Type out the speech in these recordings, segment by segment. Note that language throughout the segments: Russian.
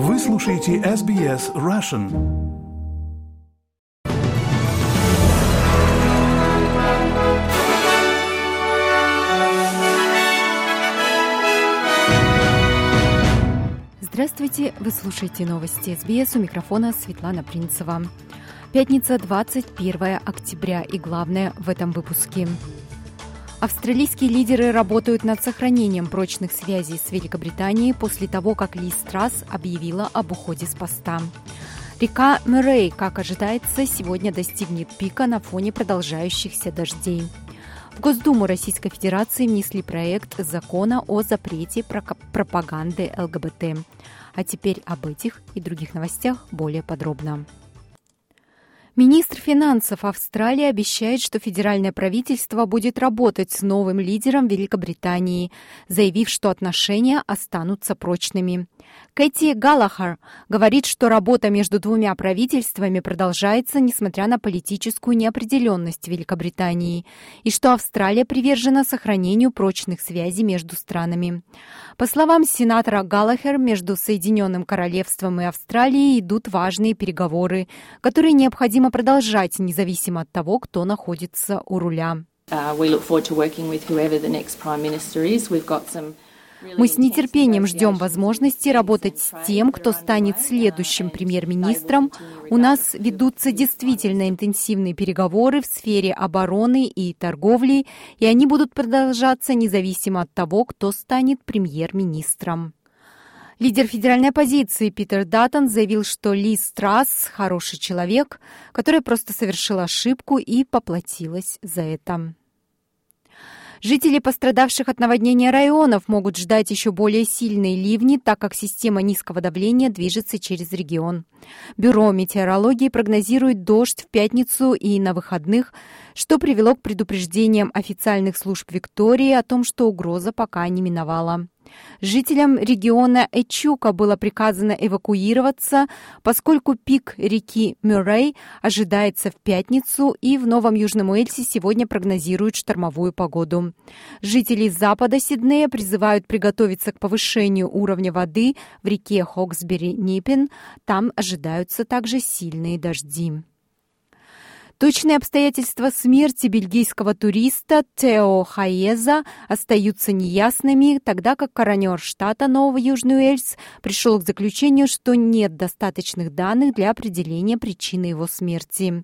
Вы слушаете SBS Russian. Здравствуйте, вы слушаете новости СБС у микрофона Светлана Принцева. Пятница, 21 октября и главное в этом выпуске. Австралийские лидеры работают над сохранением прочных связей с Великобританией после того, как Ли Страс объявила об уходе с поста. Река Мюррей, как ожидается, сегодня достигнет пика на фоне продолжающихся дождей. В Госдуму Российской Федерации внесли проект закона о запрете пропаганды ЛГБТ. А теперь об этих и других новостях более подробно. Министр финансов Австралии обещает, что федеральное правительство будет работать с новым лидером Великобритании, заявив, что отношения останутся прочными. Кэти Галлахар говорит, что работа между двумя правительствами продолжается, несмотря на политическую неопределенность Великобритании, и что Австралия привержена сохранению прочных связей между странами. По словам сенатора Галлахер, между Соединенным Королевством и Австралией идут важные переговоры, которые необходимо продолжать, независимо от того, кто находится у руля. Uh, мы с нетерпением ждем возможности работать с тем, кто станет следующим премьер-министром. У нас ведутся действительно интенсивные переговоры в сфере обороны и торговли, и они будут продолжаться независимо от того, кто станет премьер-министром. Лидер федеральной оппозиции Питер Даттон заявил, что Ли Страс – хороший человек, который просто совершил ошибку и поплатилась за это. Жители пострадавших от наводнения районов могут ждать еще более сильные ливни, так как система низкого давления движется через регион. Бюро метеорологии прогнозирует дождь в пятницу и на выходных, что привело к предупреждениям официальных служб Виктории о том, что угроза пока не миновала. Жителям региона Эчука было приказано эвакуироваться, поскольку пик реки Мюррей ожидается в пятницу, и в Новом Южном Уэльсе сегодня прогнозируют штормовую погоду. Жители запада Сиднея призывают приготовиться к повышению уровня воды в реке Хоксбери-Ниппен. Там ожидаются также сильные дожди. Точные обстоятельства смерти бельгийского туриста Тео Хаеза остаются неясными, тогда как коронер штата Нового Южный Уэльс пришел к заключению, что нет достаточных данных для определения причины его смерти.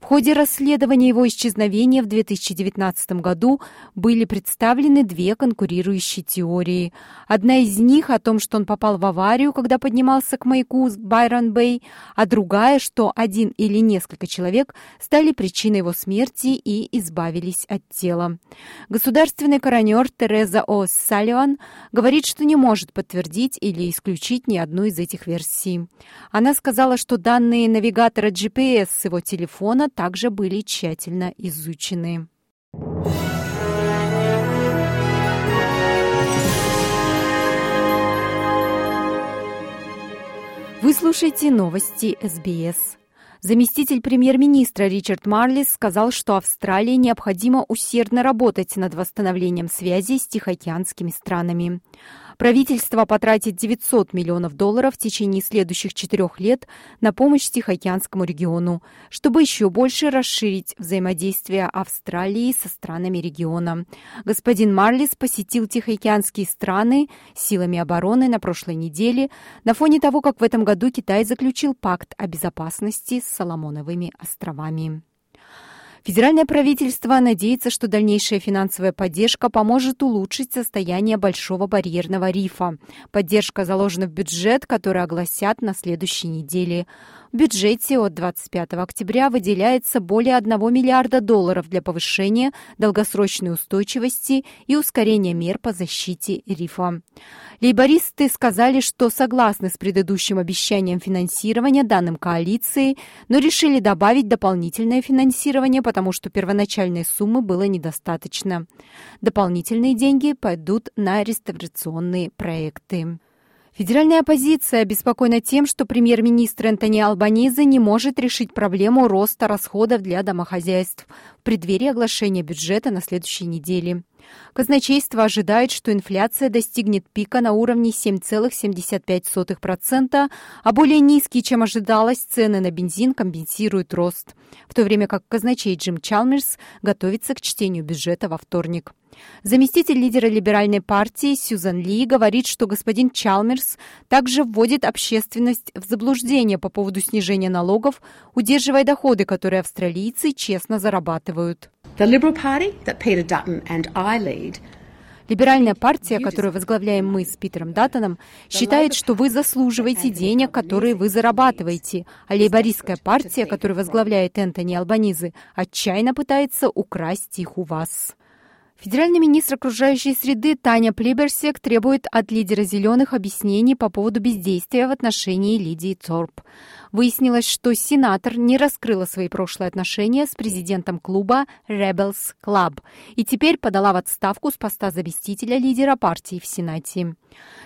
В ходе расследования его исчезновения в 2019 году были представлены две конкурирующие теории. Одна из них о том, что он попал в аварию, когда поднимался к маяку Байрон-Бэй, а другая, что один или несколько человек стали причиной его смерти и избавились от тела. Государственный коронер Тереза О. Салливан говорит, что не может подтвердить или исключить ни одну из этих версий. Она сказала, что данные навигатора GPS с его телефона также были тщательно изучены. Вы слушаете новости СБС. Заместитель премьер-министра Ричард Марлис сказал, что Австралии необходимо усердно работать над восстановлением связи с тихоокеанскими странами. Правительство потратит 900 миллионов долларов в течение следующих четырех лет на помощь Тихоокеанскому региону, чтобы еще больше расширить взаимодействие Австралии со странами региона. Господин Марлис посетил Тихоокеанские страны силами обороны на прошлой неделе на фоне того, как в этом году Китай заключил пакт о безопасности с Соломоновыми островами. Федеральное правительство надеется, что дальнейшая финансовая поддержка поможет улучшить состояние Большого барьерного рифа. Поддержка заложена в бюджет, который огласят на следующей неделе. В бюджете от 25 октября выделяется более 1 миллиарда долларов для повышения долгосрочной устойчивости и ускорения мер по защите рифа. Лейбористы сказали, что согласны с предыдущим обещанием финансирования данным коалиции, но решили добавить дополнительное финансирование, потому что первоначальной суммы было недостаточно. Дополнительные деньги пойдут на реставрационные проекты. Федеральная оппозиция обеспокоена тем, что премьер-министр Антони Албаниза не может решить проблему роста расходов для домохозяйств в преддверии оглашения бюджета на следующей неделе. Казначейство ожидает, что инфляция достигнет пика на уровне 7,75%, а более низкие, чем ожидалось, цены на бензин компенсируют рост, в то время как казначей Джим Чалмерс готовится к чтению бюджета во вторник. Заместитель лидера либеральной партии Сьюзан Ли говорит, что господин Чалмерс также вводит общественность в заблуждение по поводу снижения налогов, удерживая доходы, которые австралийцы честно зарабатывают. Либеральная партия, которую возглавляем мы с Питером Даттоном, считает, что вы заслуживаете денег, которые вы зарабатываете, а лейбористская партия, которую возглавляет Энтони Албанизы, отчаянно пытается украсть их у вас. Федеральный министр окружающей среды Таня Плиберсек требует от лидера «Зеленых» объяснений по поводу бездействия в отношении Лидии Торп. Выяснилось, что сенатор не раскрыла свои прошлые отношения с президентом клуба Rebels Club и теперь подала в отставку с поста заместителя лидера партии в Сенате.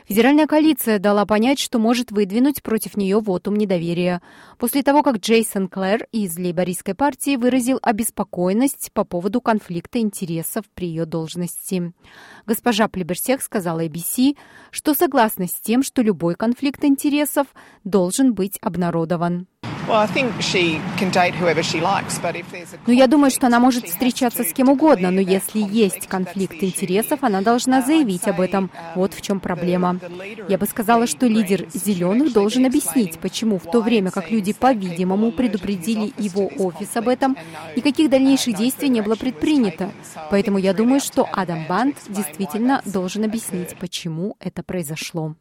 Федеральная коалиция дала понять, что может выдвинуть против нее вотум недоверия, после того, как Джейсон Клэр из лейбористской партии выразил обеспокоенность по поводу конфликта интересов при ее должности. Госпожа Плеберсех сказала ABC, что согласна с тем, что любой конфликт интересов должен быть обнародован. Ну, я думаю, что она может встречаться с кем угодно, но если есть конфликт интересов, она должна заявить об этом. Вот в чем проблема. Я бы сказала, что лидер «Зеленых» должен объяснить, почему в то время как люди, по-видимому, предупредили его офис об этом, никаких дальнейших действий не было предпринято. Поэтому я думаю, что Адам Бант действительно должен объяснить, почему это произошло.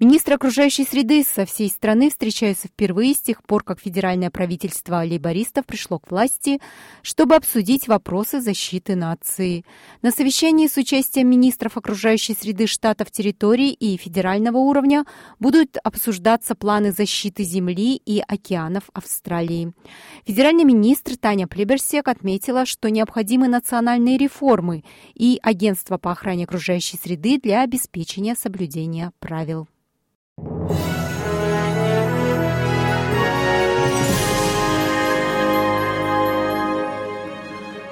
Министры окружающей среды со всей страны встречаются впервые с тех пор, как федеральное правительство лейбористов пришло к власти, чтобы обсудить вопросы защиты нации. На совещании с участием министров окружающей среды штатов, территорий и федерального уровня будут обсуждаться планы защиты земли и океанов Австралии. Федеральный министр Таня Плеберсек отметила, что необходимы национальные реформы и агентство по охране окружающей среды для обеспечения соблюдения правил.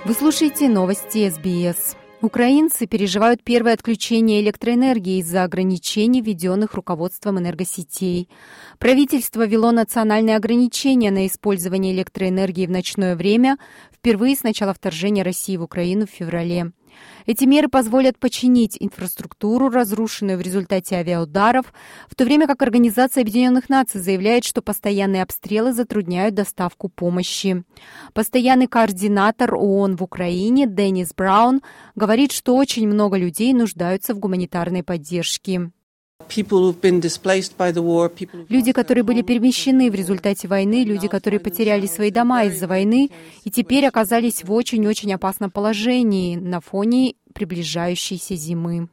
Вы слушаете новости СБС. Украинцы переживают первое отключение электроэнергии из-за ограничений, введенных руководством энергосетей. Правительство ввело национальные ограничения на использование электроэнергии в ночное время впервые с начала вторжения России в Украину в феврале. Эти меры позволят починить инфраструктуру, разрушенную в результате авиаударов, в то время как Организация Объединенных Наций заявляет, что постоянные обстрелы затрудняют доставку помощи. Постоянный координатор ООН в Украине Деннис Браун говорит, что очень много людей нуждаются в гуманитарной поддержке. Люди, которые были перемещены в результате войны, люди, которые потеряли свои дома из-за войны и теперь оказались в очень-очень опасном положении на фоне приближающейся зимы.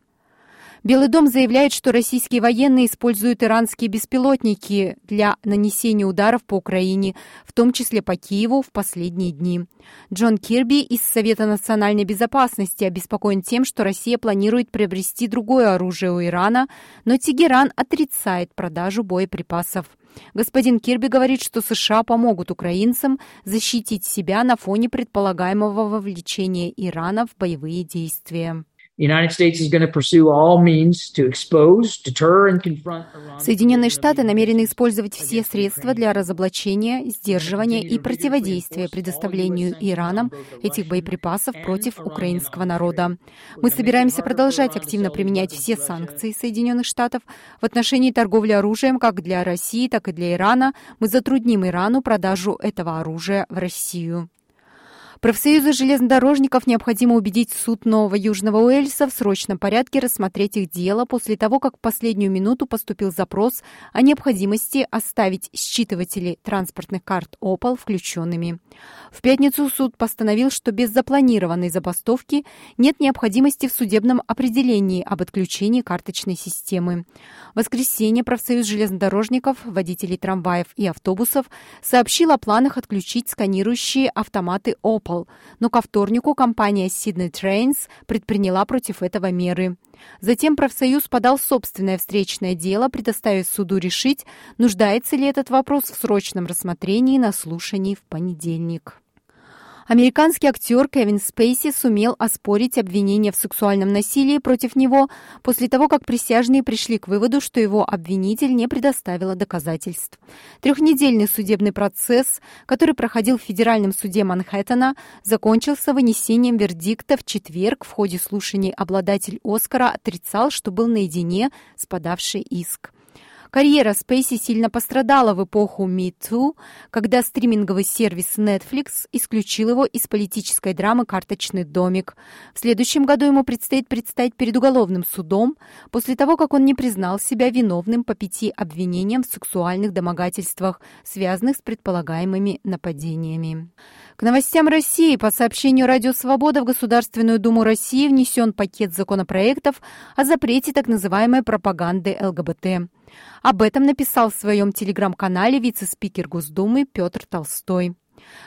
Белый дом заявляет, что российские военные используют иранские беспилотники для нанесения ударов по Украине, в том числе по Киеву в последние дни. Джон Кирби из Совета национальной безопасности обеспокоен тем, что Россия планирует приобрести другое оружие у Ирана, но Тегеран отрицает продажу боеприпасов. Господин Кирби говорит, что США помогут украинцам защитить себя на фоне предполагаемого вовлечения Ирана в боевые действия. Соединенные Штаты намерены использовать все средства для разоблачения, сдерживания и противодействия предоставлению Ираном этих боеприпасов против украинского народа. Мы собираемся продолжать активно применять все санкции Соединенных Штатов в отношении торговли оружием как для России, так и для Ирана. Мы затрудним Ирану продажу этого оружия в Россию. Профсоюзу железнодорожников необходимо убедить суд Нового Южного Уэльса в срочном порядке рассмотреть их дело после того, как в последнюю минуту поступил запрос о необходимости оставить считыватели транспортных карт Opel включенными. В пятницу суд постановил, что без запланированной забастовки нет необходимости в судебном определении об отключении карточной системы. В воскресенье профсоюз железнодорожников, водителей трамваев и автобусов сообщил о планах отключить сканирующие автоматы Opel Apple, но ко вторнику компания Sydney Trains предприняла против этого меры. Затем профсоюз подал собственное встречное дело, предоставив суду решить, нуждается ли этот вопрос в срочном рассмотрении на слушании в понедельник. Американский актер Кевин Спейси сумел оспорить обвинение в сексуальном насилии против него после того, как присяжные пришли к выводу, что его обвинитель не предоставил доказательств. Трехнедельный судебный процесс, который проходил в Федеральном суде Манхэттена, закончился вынесением вердикта в четверг. В ходе слушаний обладатель Оскара отрицал, что был наедине с подавшей иск. Карьера Спейси сильно пострадала в эпоху Me когда стриминговый сервис Netflix исключил его из политической драмы «Карточный домик». В следующем году ему предстоит предстать перед уголовным судом после того, как он не признал себя виновным по пяти обвинениям в сексуальных домогательствах, связанных с предполагаемыми нападениями. К новостям России. По сообщению «Радио Свобода» в Государственную Думу России внесен пакет законопроектов о запрете так называемой пропаганды ЛГБТ. Об этом написал в своем телеграм-канале вице-спикер Госдумы Петр Толстой.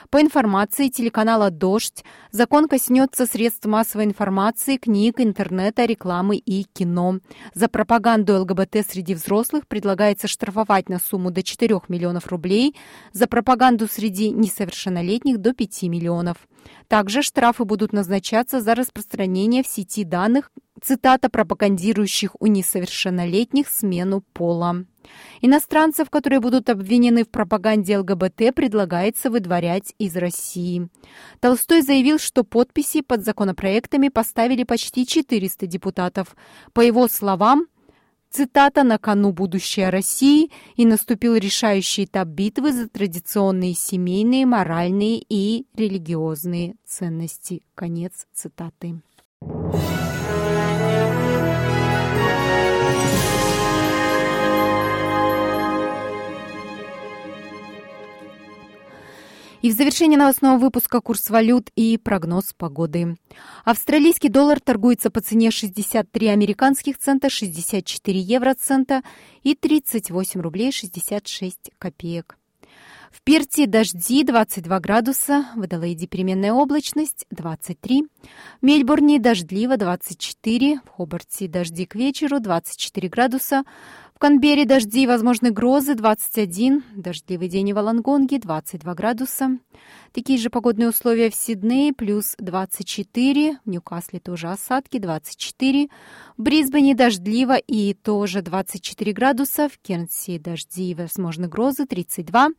По информации телеканала «Дождь», закон коснется средств массовой информации, книг, интернета, рекламы и кино. За пропаганду ЛГБТ среди взрослых предлагается штрафовать на сумму до 4 миллионов рублей, за пропаганду среди несовершеннолетних до 5 миллионов. Также штрафы будут назначаться за распространение в сети данных, цитата пропагандирующих у несовершеннолетних смену пола. Иностранцев, которые будут обвинены в пропаганде ЛГБТ, предлагается выдворять из России. Толстой заявил, что подписи под законопроектами поставили почти 400 депутатов. По его словам, Цитата «На кону будущее России» и наступил решающий этап битвы за традиционные семейные, моральные и религиозные ценности. Конец цитаты. И в завершение новостного выпуска курс валют и прогноз погоды. Австралийский доллар торгуется по цене 63 американских цента, 64 евроцента и 38 рублей 66 копеек. В Перте дожди 22 градуса, в Адалаиде переменная облачность 23, в Мельбурне дождливо 24, в Хобарте дожди к вечеру 24 градуса, Канберре дожди и возможны грозы 21, дождливый день в Алангонге 22 градуса. Такие же погодные условия в Сиднее плюс 24, в Ньюкасле тоже осадки 24, в Брисбене дождливо и тоже 24 градуса, в Кернсе дожди и возможны грозы 32,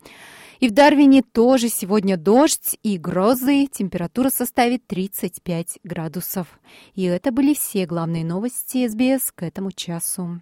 и в Дарвине тоже сегодня дождь и грозы, температура составит 35 градусов. И это были все главные новости СБС к этому часу.